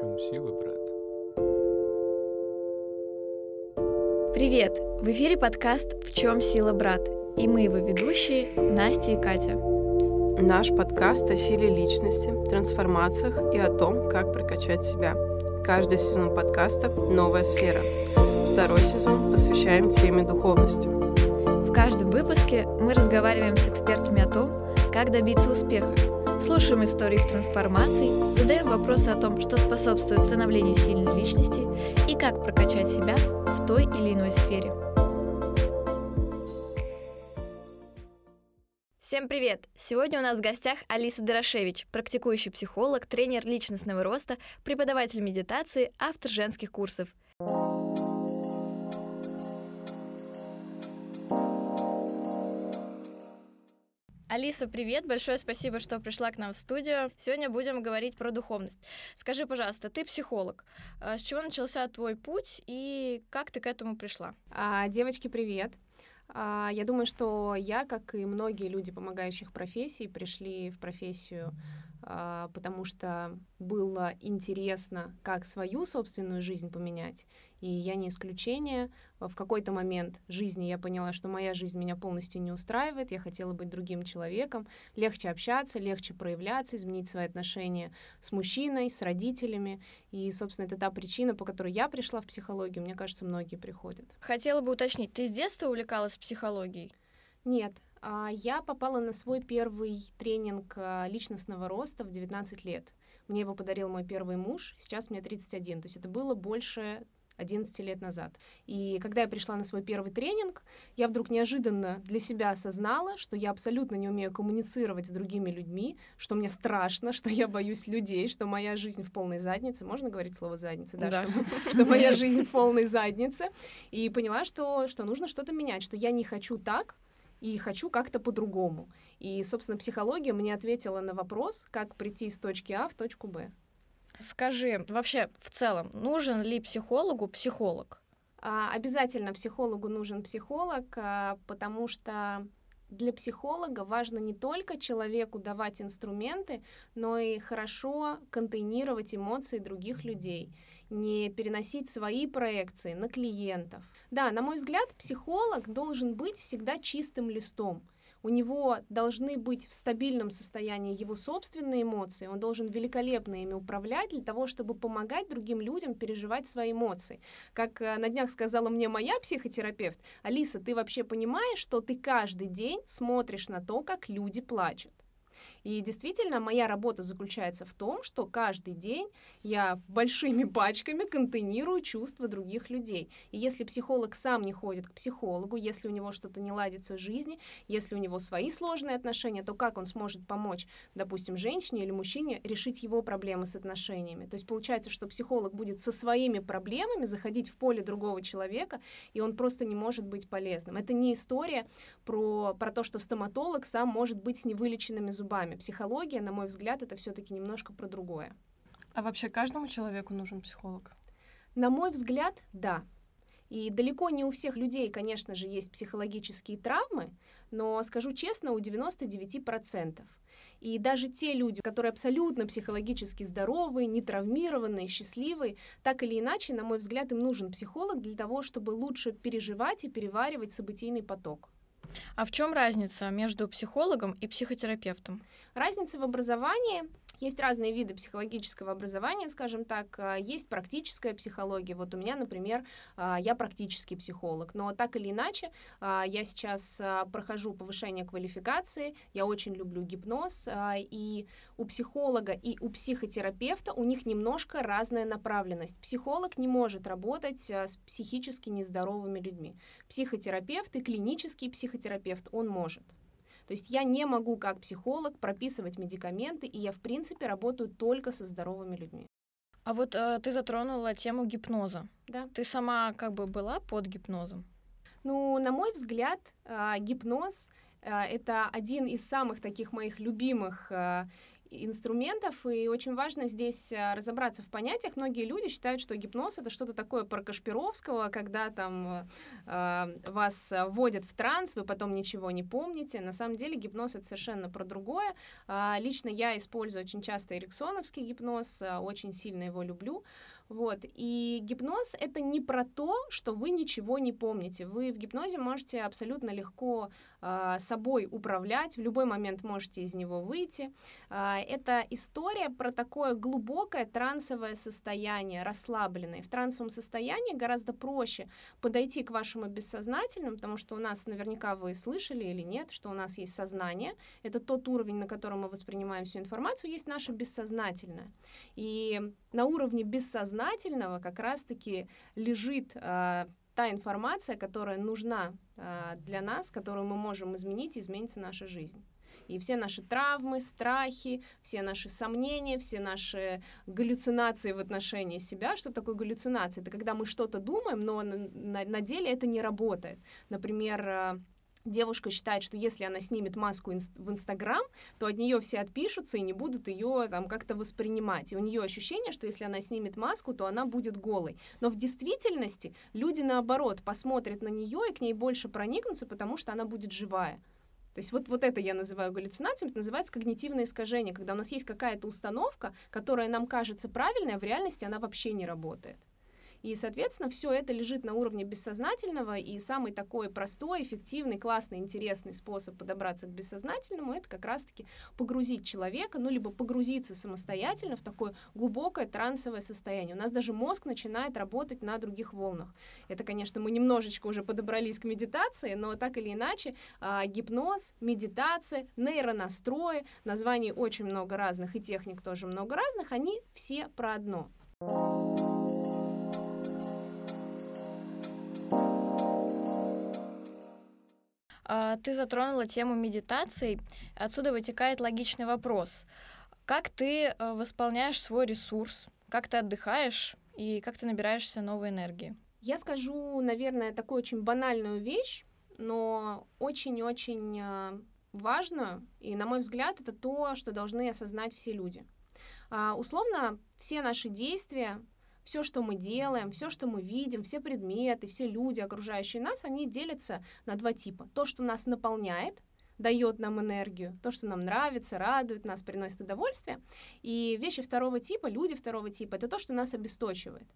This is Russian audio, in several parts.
чем сила, брат? Привет! В эфире подкаст «В чем сила, брат?» И мы его ведущие Настя и Катя. Наш подкаст о силе личности, трансформациях и о том, как прокачать себя. Каждый сезон подкаста — новая сфера. Второй сезон посвящаем теме духовности. В каждом выпуске мы разговариваем с экспертами о том, как добиться успеха, слушаем истории их трансформаций, задаем вопросы о том, что способствует становлению сильной личности и как прокачать себя в той или иной сфере. Всем привет! Сегодня у нас в гостях Алиса Дорошевич, практикующий психолог, тренер личностного роста, преподаватель медитации, автор женских курсов. Алиса, привет! Большое спасибо, что пришла к нам в студию. Сегодня будем говорить про духовность. Скажи, пожалуйста, ты психолог. А с чего начался твой путь и как ты к этому пришла? А, девочки, привет! А, я думаю, что я, как и многие люди помогающих профессий, пришли в профессию, потому что было интересно, как свою собственную жизнь поменять. И я не исключение. В какой-то момент жизни я поняла, что моя жизнь меня полностью не устраивает, я хотела быть другим человеком, легче общаться, легче проявляться, изменить свои отношения с мужчиной, с родителями. И, собственно, это та причина, по которой я пришла в психологию. Мне кажется, многие приходят. Хотела бы уточнить, ты с детства увлекалась психологией? Нет, а, я попала на свой первый тренинг а, личностного роста в 19 лет. Мне его подарил мой первый муж, сейчас мне 31. То есть это было больше 11 лет назад. И когда я пришла на свой первый тренинг, я вдруг неожиданно для себя осознала, что я абсолютно не умею коммуницировать с другими людьми, что мне страшно, что я боюсь людей, что моя жизнь в полной заднице. Можно говорить слово задница, да? да. Что, что моя жизнь в полной заднице. И поняла, что, что нужно что-то менять, что я не хочу так, и хочу как-то по-другому. И, собственно, психология мне ответила на вопрос, как прийти из точки А в точку Б. Скажи, вообще в целом, нужен ли психологу психолог? А, обязательно психологу нужен психолог, а, потому что для психолога важно не только человеку давать инструменты, но и хорошо контейнировать эмоции других людей, не переносить свои проекции на клиентов. Да, на мой взгляд, психолог должен быть всегда чистым листом — у него должны быть в стабильном состоянии его собственные эмоции, он должен великолепно ими управлять для того, чтобы помогать другим людям переживать свои эмоции. Как э, на днях сказала мне моя психотерапевт, Алиса, ты вообще понимаешь, что ты каждый день смотришь на то, как люди плачут? И действительно, моя работа заключается в том, что каждый день я большими пачками контейнирую чувства других людей. И если психолог сам не ходит к психологу, если у него что-то не ладится в жизни, если у него свои сложные отношения, то как он сможет помочь, допустим, женщине или мужчине решить его проблемы с отношениями? То есть получается, что психолог будет со своими проблемами заходить в поле другого человека, и он просто не может быть полезным. Это не история про, про то, что стоматолог сам может быть с невылеченными зубами вами. Психология, на мой взгляд, это все-таки немножко про другое. А вообще каждому человеку нужен психолог? На мой взгляд, да. И далеко не у всех людей, конечно же, есть психологические травмы, но, скажу честно, у 99%. И даже те люди, которые абсолютно психологически здоровые, не травмированные, счастливые, так или иначе, на мой взгляд, им нужен психолог для того, чтобы лучше переживать и переваривать событийный поток. А в чем разница между психологом и психотерапевтом? Разница в образовании есть разные виды психологического образования, скажем так. А, есть практическая психология. Вот у меня, например, а, я практический психолог. Но так или иначе, а, я сейчас прохожу повышение квалификации, я очень люблю гипноз, и у психолога и у психотерапевта у них немножко разная направленность. Психолог не может работать с психически нездоровыми людьми. Психотерапевт и клинический психотерапевт он может. То есть я не могу как психолог прописывать медикаменты, и я, в принципе, работаю только со здоровыми людьми. А вот э, ты затронула тему гипноза. Да. Ты сама как бы была под гипнозом? Ну, на мой взгляд, э, гипноз э, это один из самых таких моих любимых э, инструментов, и очень важно здесь а, разобраться в понятиях. Многие люди считают, что гипноз — это что-то такое про Кашпировского, когда там э, вас вводят в транс, вы потом ничего не помните. На самом деле гипноз — это совершенно про другое. Э, лично я использую очень часто эриксоновский гипноз, э, очень сильно его люблю. Вот. И гипноз — это не про то, что вы ничего не помните. Вы в гипнозе можете абсолютно легко э, собой управлять, в любой момент можете из него выйти. Э, это история про такое глубокое трансовое состояние, расслабленное. В трансовом состоянии гораздо проще подойти к вашему бессознательному, потому что у нас, наверняка вы слышали или нет, что у нас есть сознание. Это тот уровень, на котором мы воспринимаем всю информацию, есть наше бессознательное. И на уровне бессознательного бессознательного как раз-таки лежит э, та информация, которая нужна э, для нас, которую мы можем изменить, и изменится наша жизнь. И все наши травмы, страхи, все наши сомнения, все наши галлюцинации в отношении себя. Что такое галлюцинация? Это когда мы что-то думаем, но на, на, на деле это не работает. Например, девушка считает, что если она снимет маску в Инстаграм, то от нее все отпишутся и не будут ее там как-то воспринимать. И у нее ощущение, что если она снимет маску, то она будет голой. Но в действительности люди наоборот посмотрят на нее и к ней больше проникнутся, потому что она будет живая. То есть вот, вот это я называю галлюцинацией, это называется когнитивное искажение, когда у нас есть какая-то установка, которая нам кажется правильной, а в реальности она вообще не работает. И, соответственно, все это лежит на уровне бессознательного, и самый такой простой, эффективный, классный, интересный способ подобраться к бессознательному — это как раз-таки погрузить человека, ну, либо погрузиться самостоятельно в такое глубокое трансовое состояние. У нас даже мозг начинает работать на других волнах. Это, конечно, мы немножечко уже подобрались к медитации, но так или иначе а, гипноз, медитация, нейронастрои, названий очень много разных, и техник тоже много разных, они все про одно — ты затронула тему медитаций. Отсюда вытекает логичный вопрос. Как ты э, восполняешь свой ресурс? Как ты отдыхаешь? И как ты набираешься новой энергии? Я скажу, наверное, такую очень банальную вещь, но очень-очень э, важную. И, на мой взгляд, это то, что должны осознать все люди. А, условно, все наши действия все, что мы делаем, все, что мы видим, все предметы, все люди, окружающие нас, они делятся на два типа. То, что нас наполняет, дает нам энергию, то, что нам нравится, радует нас, приносит удовольствие. И вещи второго типа, люди второго типа, это то, что нас обесточивает.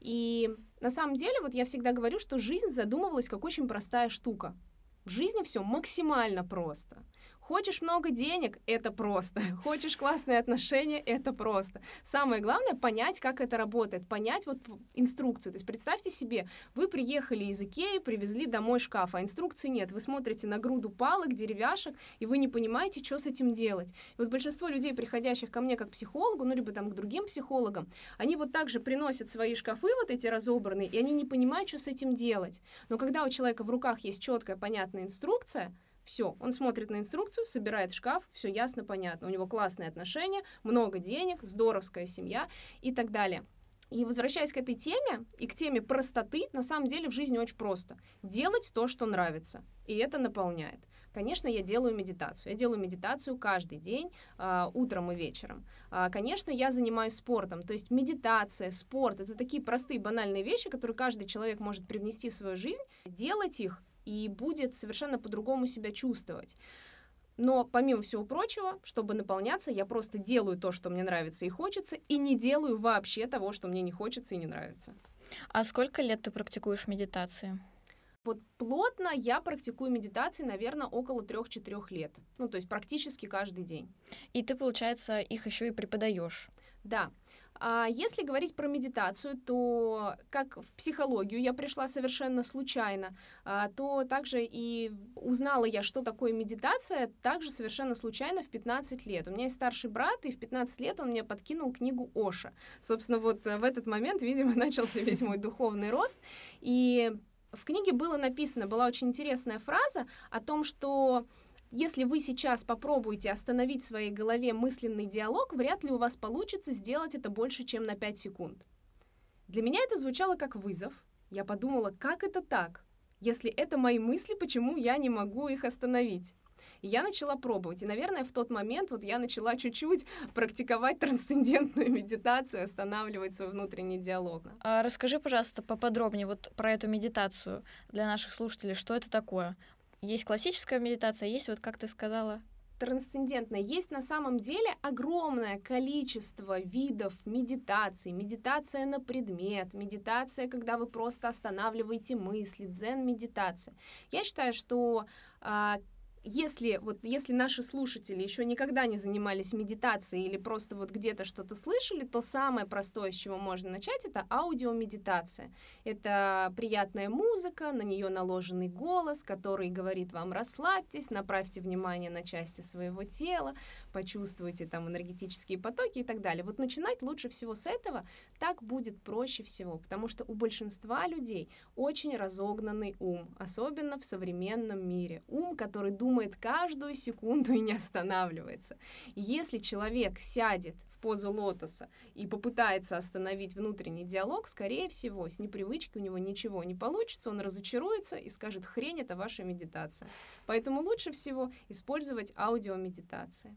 И на самом деле, вот я всегда говорю, что жизнь задумывалась как очень простая штука. В жизни все максимально просто. Хочешь много денег — это просто. Хочешь классные отношения — это просто. Самое главное — понять, как это работает, понять вот инструкцию. То есть представьте себе, вы приехали из Икеи, привезли домой шкаф, а инструкции нет. Вы смотрите на груду палок, деревяшек, и вы не понимаете, что с этим делать. И вот большинство людей, приходящих ко мне как психологу, ну, либо там к другим психологам, они вот так же приносят свои шкафы вот эти разобранные, и они не понимают, что с этим делать. Но когда у человека в руках есть четкая, понятная инструкция, все, он смотрит на инструкцию, собирает шкаф, все ясно, понятно. У него классные отношения, много денег, здоровская семья и так далее. И возвращаясь к этой теме и к теме простоты, на самом деле в жизни очень просто. Делать то, что нравится. И это наполняет. Конечно, я делаю медитацию. Я делаю медитацию каждый день, э, утром и вечером. Э, конечно, я занимаюсь спортом. То есть медитация, спорт — это такие простые, банальные вещи, которые каждый человек может привнести в свою жизнь. Делать их и будет совершенно по-другому себя чувствовать. Но помимо всего прочего, чтобы наполняться, я просто делаю то, что мне нравится и хочется, и не делаю вообще того, что мне не хочется и не нравится. А сколько лет ты практикуешь медитации? Вот плотно я практикую медитации, наверное, около трех-четырех лет. Ну, то есть практически каждый день. И ты, получается, их еще и преподаешь. Да. А если говорить про медитацию, то как в психологию я пришла совершенно случайно, а, то также и узнала я, что такое медитация, также совершенно случайно в 15 лет. У меня есть старший брат, и в 15 лет он мне подкинул книгу Оша. Собственно, вот в этот момент, видимо, начался весь мой духовный рост. И в книге было написано, была очень интересная фраза о том, что если вы сейчас попробуете остановить в своей голове мысленный диалог, вряд ли у вас получится сделать это больше, чем на 5 секунд. Для меня это звучало как вызов. Я подумала, как это так? Если это мои мысли, почему я не могу их остановить? И я начала пробовать. И, наверное, в тот момент вот я начала чуть-чуть практиковать трансцендентную медитацию, останавливать свой внутренний диалог. А расскажи, пожалуйста, поподробнее вот про эту медитацию для наших слушателей. Что это такое? Есть классическая медитация, есть вот, как ты сказала, трансцендентно. Есть на самом деле огромное количество видов медитации. Медитация на предмет, медитация, когда вы просто останавливаете мысли, дзен-медитация. Я считаю, что а, если вот если наши слушатели еще никогда не занимались медитацией или просто вот где-то что-то слышали, то самое простое, с чего можно начать, это аудиомедитация. Это приятная музыка, на нее наложенный голос, который говорит вам расслабьтесь, направьте внимание на части своего тела, почувствуйте там энергетические потоки и так далее. Вот начинать лучше всего с этого, так будет проще всего, потому что у большинства людей очень разогнанный ум, особенно в современном мире. Ум, который думает каждую секунду и не останавливается. Если человек сядет в позу лотоса и попытается остановить внутренний диалог, скорее всего, с непривычки у него ничего не получится, он разочаруется и скажет, хрень, это ваша медитация. Поэтому лучше всего использовать аудиомедитации.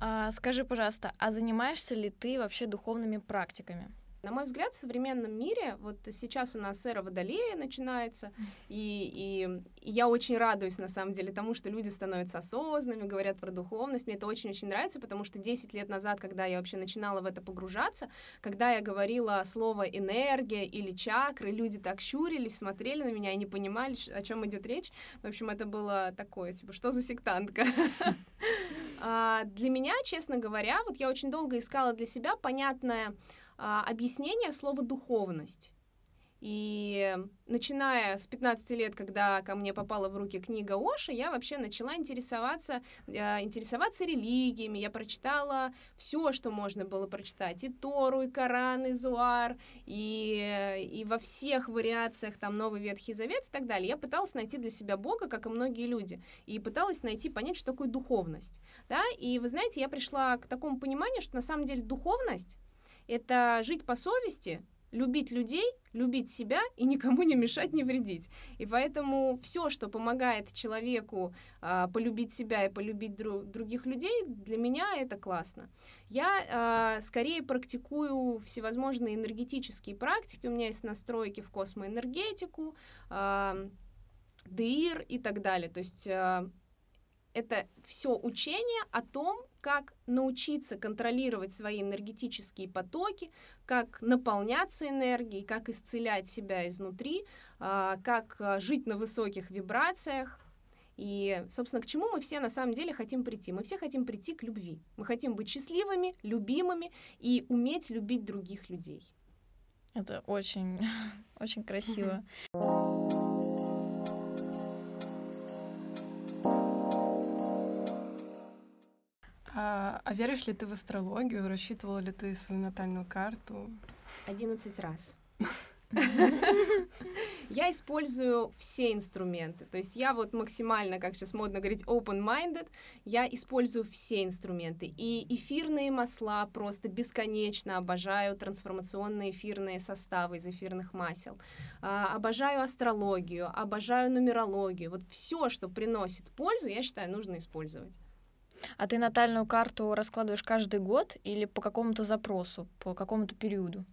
А, скажи, пожалуйста, а занимаешься ли ты вообще духовными практиками? На мой взгляд, в современном мире, вот сейчас у нас эра Водолея начинается, и, и я очень радуюсь, на самом деле, тому, что люди становятся осознанными, говорят про духовность. Мне это очень-очень нравится, потому что 10 лет назад, когда я вообще начинала в это погружаться, когда я говорила слово энергия или чакры, люди так щурились, смотрели на меня и не понимали, о чем идет речь. В общем, это было такое, типа, что за сектантка? А, для меня, честно говоря, вот я очень долго искала для себя понятное а, объяснение слова «духовность». И начиная с 15 лет, когда ко мне попала в руки книга Оши, я вообще начала интересоваться, э, интересоваться религиями. Я прочитала все, что можно было прочитать. И Тору, и Коран, и Зуар, и, и во всех вариациях там Новый Ветхий Завет и так далее. Я пыталась найти для себя Бога, как и многие люди. И пыталась найти, понять, что такое духовность. Да? И вы знаете, я пришла к такому пониманию, что на самом деле духовность это жить по совести, любить людей, любить себя и никому не мешать, не вредить. И поэтому все, что помогает человеку а, полюбить себя и полюбить дру- других людей, для меня это классно. Я а, скорее практикую всевозможные энергетические практики. У меня есть настройки в космоэнергетику, а, ДИР и так далее. То есть а, это все учение о том, как научиться контролировать свои энергетические потоки, как наполняться энергией, как исцелять себя изнутри, а, как а, жить на высоких вибрациях. И, собственно, к чему мы все на самом деле хотим прийти? Мы все хотим прийти к любви. Мы хотим быть счастливыми, любимыми и уметь любить других людей. Это очень, очень красиво. А, а веришь ли ты в астрологию? Рассчитывала ли ты свою натальную карту? Одиннадцать раз. Я использую все инструменты. То есть я вот максимально, как сейчас модно говорить, open-minded, я использую все инструменты. И эфирные масла просто бесконечно обожаю трансформационные эфирные составы из эфирных масел. А, обожаю астрологию, обожаю нумерологию. Вот все, что приносит пользу, я считаю, нужно использовать. А ты натальную карту раскладываешь каждый год или по какому-то запросу, по какому-то периоду?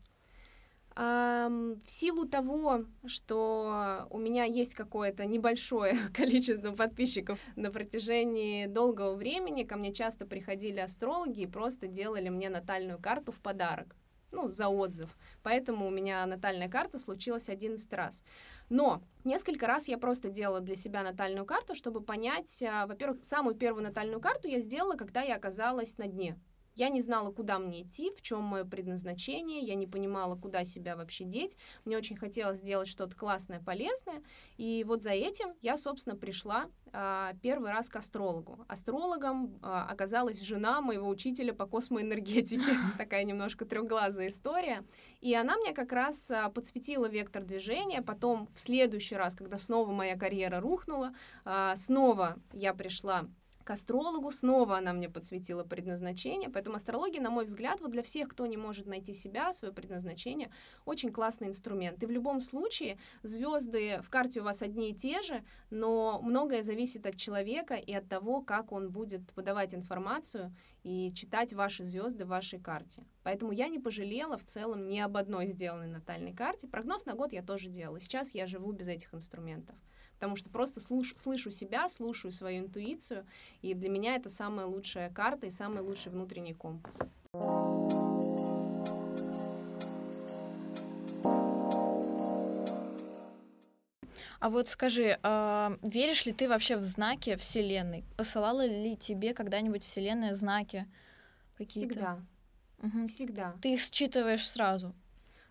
в силу того, что у меня есть какое-то небольшое количество подписчиков на протяжении долгого времени, ко мне часто приходили астрологи и просто делали мне натальную карту в подарок ну, за отзыв. Поэтому у меня натальная карта случилась 11 раз. Но несколько раз я просто делала для себя натальную карту, чтобы понять, а, во-первых, самую первую натальную карту я сделала, когда я оказалась на дне. Я не знала, куда мне идти, в чем мое предназначение, я не понимала, куда себя вообще деть. Мне очень хотелось сделать что-то классное, полезное. И вот за этим я, собственно, пришла а, первый раз к астрологу. Астрологом а, оказалась жена моего учителя по космоэнергетике. Такая немножко трехглазая история. И она мне как раз а, подсветила вектор движения. Потом в следующий раз, когда снова моя карьера рухнула, а, снова я пришла к астрологу, снова она мне подсветила предназначение, поэтому астрология, на мой взгляд, вот для всех, кто не может найти себя, свое предназначение, очень классный инструмент. И в любом случае звезды в карте у вас одни и те же, но многое зависит от человека и от того, как он будет подавать информацию и читать ваши звезды в вашей карте. Поэтому я не пожалела в целом ни об одной сделанной натальной карте. Прогноз на год я тоже делала. Сейчас я живу без этих инструментов потому что просто слуш, слышу себя, слушаю свою интуицию, и для меня это самая лучшая карта и самый лучший внутренний компас. А вот скажи, э, веришь ли ты вообще в знаки Вселенной? Посылала ли тебе когда-нибудь Вселенная знаки какие-то? Всегда. Угу. Всегда. Ты их считываешь сразу?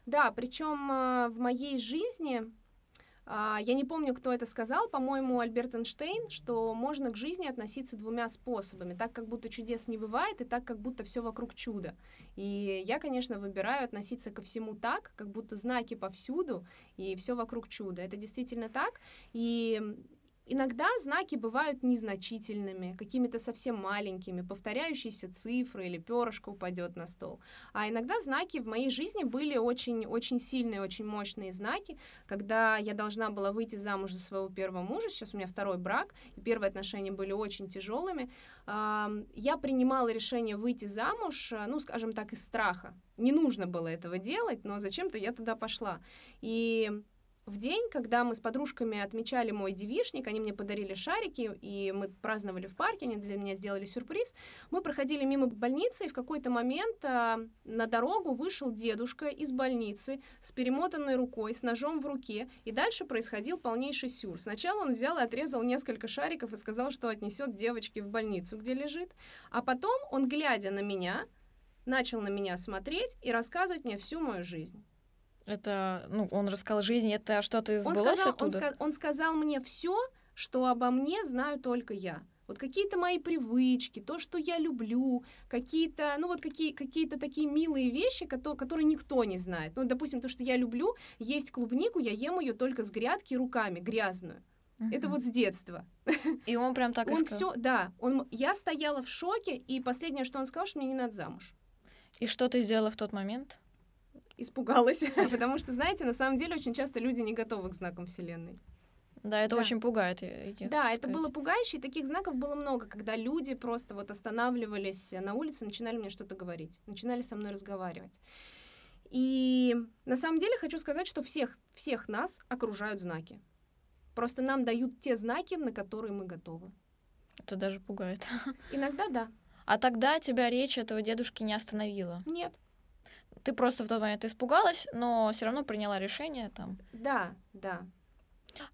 Да, причем э, в моей жизни а, я не помню, кто это сказал, по-моему, Альберт Эйнштейн, что можно к жизни относиться двумя способами, так как будто чудес не бывает, и так как будто все вокруг чудо. И я, конечно, выбираю относиться ко всему так, как будто знаки повсюду, и все вокруг чудо. Это действительно так. И Иногда знаки бывают незначительными, какими-то совсем маленькими, повторяющиеся цифры или перышко упадет на стол. А иногда знаки в моей жизни были очень-очень сильные, очень мощные знаки, когда я должна была выйти замуж за своего первого мужа, сейчас у меня второй брак, и первые отношения были очень тяжелыми. Я принимала решение выйти замуж, ну, скажем так, из страха. Не нужно было этого делать, но зачем-то я туда пошла. И в день, когда мы с подружками отмечали мой девишник, они мне подарили шарики, и мы праздновали в парке, они для меня сделали сюрприз, мы проходили мимо больницы, и в какой-то момент а, на дорогу вышел дедушка из больницы с перемотанной рукой, с ножом в руке, и дальше происходил полнейший сюр. Сначала он взял и отрезал несколько шариков и сказал, что отнесет девочке в больницу, где лежит, а потом он, глядя на меня, начал на меня смотреть и рассказывать мне всю мою жизнь. Это, ну, он рассказал жизнь, это что-то из он сказал, Он, ска- он сказал мне все, что обо мне знаю только я. Вот какие-то мои привычки, то, что я люблю, какие-то, ну вот какие, какие-то такие милые вещи, которые, которые никто не знает. Ну, допустим, то, что я люблю, есть клубнику, я ем ее только с грядки руками, грязную. Uh-huh. Это вот с детства. И он прям так он все, да, он, я стояла в шоке, и последнее, что он сказал, что мне не надо замуж. И что ты сделала в тот момент? Испугалась, потому что, знаете, на самом деле очень часто люди не готовы к знакам Вселенной. Да, это да. очень пугает. да, это было пугающе, и таких знаков было много, когда люди просто вот останавливались на улице, начинали мне что-то говорить, начинали со мной разговаривать. И на самом деле хочу сказать, что всех, всех нас окружают знаки. Просто нам дают те знаки, на которые мы готовы. Это даже пугает. Иногда да. А тогда тебя речь этого дедушки не остановила? Нет. Ты просто в тот момент испугалась, но все равно приняла решение там. Да, да.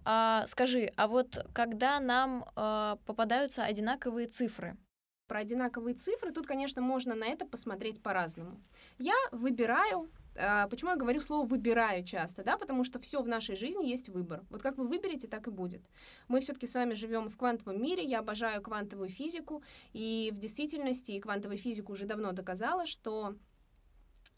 А, скажи, а вот когда нам а, попадаются одинаковые цифры? Про одинаковые цифры тут, конечно, можно на это посмотреть по-разному. Я выбираю а, Почему я говорю слово «выбираю» часто? Да, потому что все в нашей жизни есть выбор. Вот как вы выберете, так и будет. Мы все-таки с вами живем в квантовом мире, я обожаю квантовую физику, и в действительности и квантовая физика уже давно доказала, что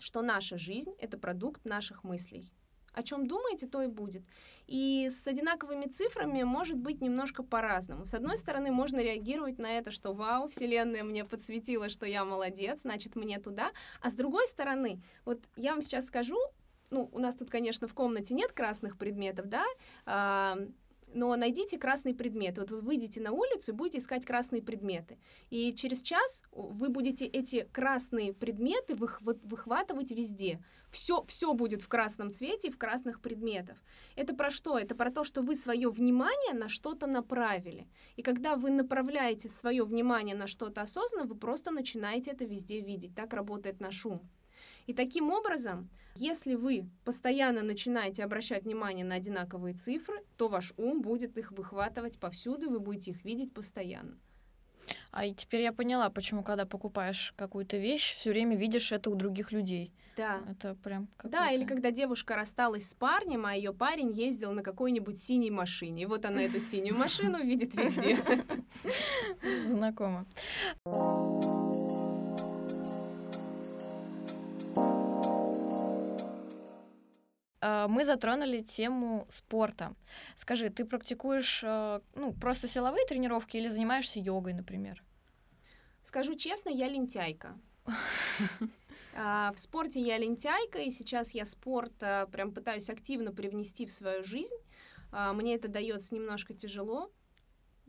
что наша жизнь — это продукт наших мыслей. О чем думаете, то и будет. И с одинаковыми цифрами может быть немножко по-разному. С одной стороны, можно реагировать на это, что вау, Вселенная мне подсветила, что я молодец, значит, мне туда. А с другой стороны, вот я вам сейчас скажу, ну, у нас тут, конечно, в комнате нет красных предметов, да, а, но найдите красный предмет. Вот вы выйдете на улицу и будете искать красные предметы. И через час вы будете эти красные предметы выхватывать везде. Все, все будет в красном цвете и в красных предметах. Это про что? Это про то, что вы свое внимание на что-то направили. И когда вы направляете свое внимание на что-то осознанно, вы просто начинаете это везде видеть. Так работает наш ум. И таким образом, если вы постоянно начинаете обращать внимание на одинаковые цифры, то ваш ум будет их выхватывать повсюду, вы будете их видеть постоянно. А и теперь я поняла, почему, когда покупаешь какую-то вещь, все время видишь это у других людей. Да. Это прям Да, или когда девушка рассталась с парнем, а ее парень ездил на какой-нибудь синей машине. И вот она эту синюю машину видит везде. Знакомо. Мы затронули тему спорта. Скажи, ты практикуешь э, ну, просто силовые тренировки или занимаешься йогой, например? Скажу честно, я лентяйка. А, в спорте я лентяйка, и сейчас я спорт а, прям пытаюсь активно привнести в свою жизнь. А, мне это дается немножко тяжело,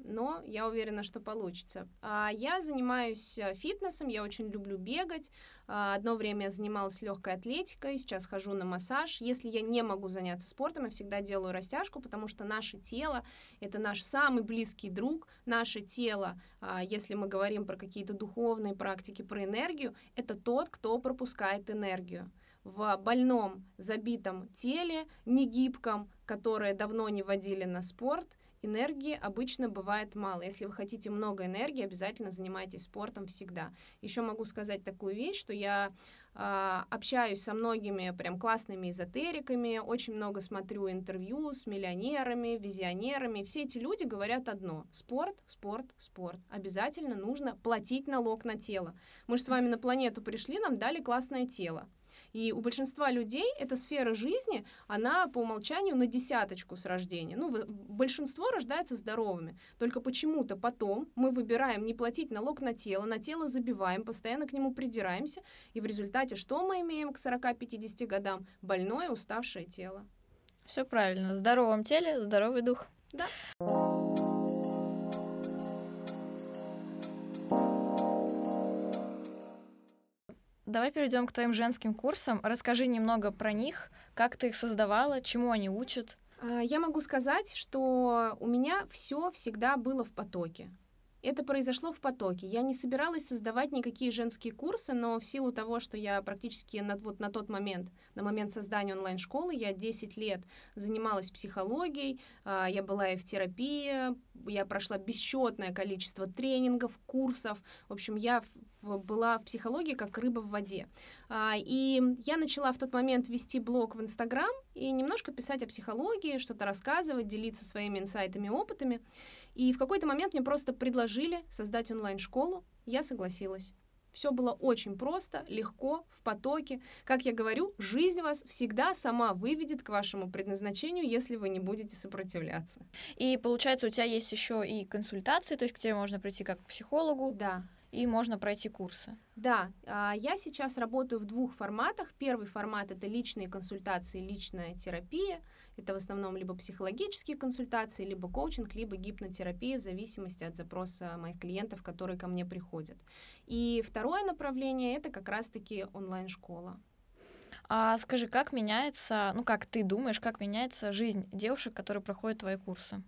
но я уверена, что получится. А, я занимаюсь э, фитнесом, я очень люблю бегать. А, одно время я занималась легкой атлетикой, сейчас хожу на массаж. Если я не могу заняться спортом, я всегда делаю растяжку, потому что наше тело — это наш самый близкий друг. Наше тело, а, если мы говорим про какие-то духовные практики, про энергию, это тот, кто пропускает энергию в больном, забитом теле, негибком, которое давно не водили на спорт, энергии обычно бывает мало. Если вы хотите много энергии, обязательно занимайтесь спортом всегда. Еще могу сказать такую вещь, что я э, общаюсь со многими прям классными эзотериками, очень много смотрю интервью с миллионерами, визионерами. Все эти люди говорят одно. Спорт, спорт, спорт. Обязательно нужно платить налог на тело. Мы же с вами на планету пришли, нам дали классное тело. И у большинства людей эта сфера жизни, она по умолчанию на десяточку с рождения. Ну, большинство рождается здоровыми. Только почему-то потом мы выбираем не платить налог на тело, на тело забиваем, постоянно к нему придираемся. И в результате что мы имеем к 40-50 годам? Больное, уставшее тело. Все правильно. В здоровом теле здоровый дух. Да. Давай перейдем к твоим женским курсам. Расскажи немного про них, как ты их создавала, чему они учат. А, я могу сказать, что у меня все всегда было в потоке. Это произошло в потоке. Я не собиралась создавать никакие женские курсы, но в силу того, что я практически на, вот на тот момент, на момент создания онлайн-школы, я 10 лет занималась психологией, а, я была и в терапии, я прошла бесчетное количество тренингов, курсов. В общем, я была в психологии как рыба в воде. А, и я начала в тот момент вести блог в Инстаграм и немножко писать о психологии, что-то рассказывать, делиться своими инсайтами, опытами. И в какой-то момент мне просто предложили создать онлайн-школу. Я согласилась. Все было очень просто, легко, в потоке. Как я говорю, жизнь вас всегда сама выведет к вашему предназначению, если вы не будете сопротивляться. И получается, у тебя есть еще и консультации, то есть к тебе можно прийти как к психологу. Да и можно пройти курсы. Да, а, я сейчас работаю в двух форматах. Первый формат — это личные консультации, личная терапия. Это в основном либо психологические консультации, либо коучинг, либо гипнотерапия, в зависимости от запроса моих клиентов, которые ко мне приходят. И второе направление — это как раз-таки онлайн-школа. А скажи, как меняется, ну как ты думаешь, как меняется жизнь девушек, которые проходят твои курсы?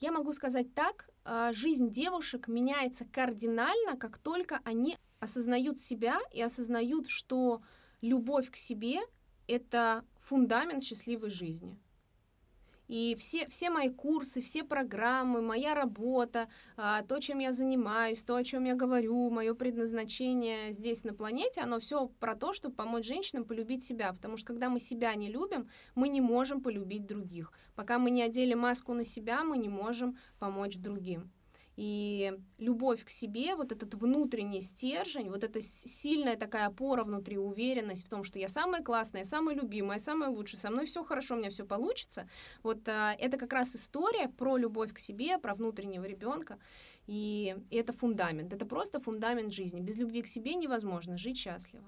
Я могу сказать так, а, жизнь девушек меняется кардинально, как только они осознают себя и осознают, что любовь к себе — это фундамент счастливой жизни. И все, все мои курсы, все программы, моя работа, а, то, чем я занимаюсь, то, о чем я говорю, мое предназначение здесь на планете, оно все про то, чтобы помочь женщинам полюбить себя. Потому что когда мы себя не любим, мы не можем полюбить других. Пока мы не одели маску на себя, мы не можем помочь другим. И любовь к себе, вот этот внутренний стержень, вот эта сильная такая опора внутри, уверенность в том, что я самая классная, самая любимая, самая лучшая, со мной все хорошо, у меня все получится. Вот а, это как раз история про любовь к себе, про внутреннего ребенка. И, и это фундамент, это просто фундамент жизни. Без любви к себе невозможно жить счастливо.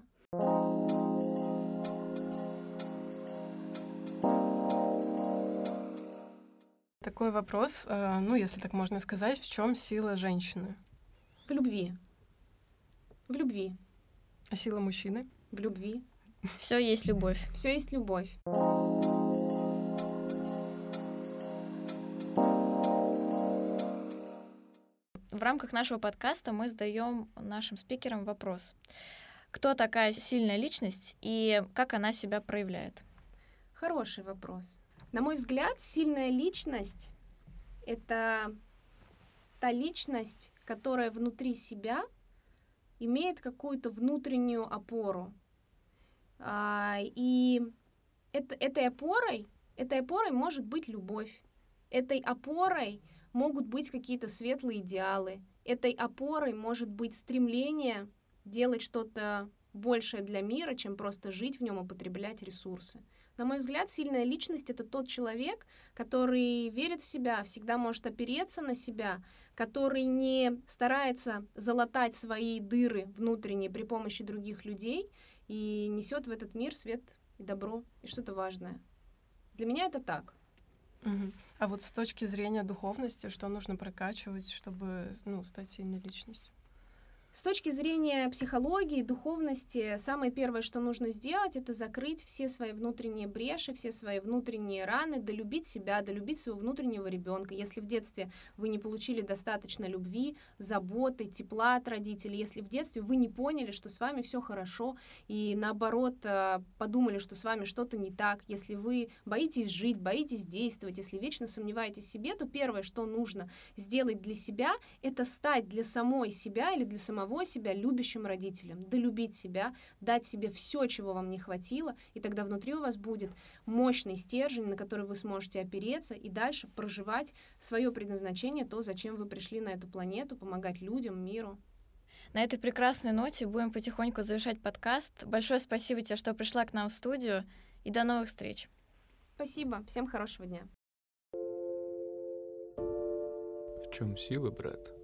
Такой вопрос, э, ну, если так можно сказать, в чем сила женщины? В любви. В любви. А сила мужчины? В любви. Все есть любовь. Все есть любовь. В рамках нашего подкаста мы задаем нашим спикерам вопрос. Кто такая сильная личность и как она себя проявляет? Хороший вопрос. На мой взгляд, сильная личность — это та личность, которая внутри себя имеет какую-то внутреннюю опору. А, и это, этой опорой, этой опорой может быть любовь. Этой опорой могут быть какие-то светлые идеалы. Этой опорой может быть стремление делать что-то большее для мира, чем просто жить в нем и потреблять ресурсы. На мой взгляд, сильная личность — это тот человек, который верит в себя, всегда может опереться на себя, который не старается залатать свои дыры внутренние при помощи других людей и несет в этот мир свет и добро, и что-то важное. Для меня это так. Угу. А вот с точки зрения духовности, что нужно прокачивать, чтобы ну, стать сильной личностью? С точки зрения психологии, духовности, самое первое, что нужно сделать, это закрыть все свои внутренние бреши, все свои внутренние раны, долюбить себя, долюбить своего внутреннего ребенка. Если в детстве вы не получили достаточно любви, заботы, тепла от родителей, если в детстве вы не поняли, что с вами все хорошо, и наоборот э, подумали, что с вами что-то не так, если вы боитесь жить, боитесь действовать, если вечно сомневаетесь в себе, то первое, что нужно сделать для себя, это стать для самой себя или для самого самого себя любящим родителем, долюбить себя, дать себе все, чего вам не хватило, и тогда внутри у вас будет мощный стержень, на который вы сможете опереться и дальше проживать свое предназначение, то, зачем вы пришли на эту планету, помогать людям, миру. На этой прекрасной ноте будем потихоньку завершать подкаст. Большое спасибо тебе, что пришла к нам в студию, и до новых встреч. Спасибо, всем хорошего дня. В чем сила, брат?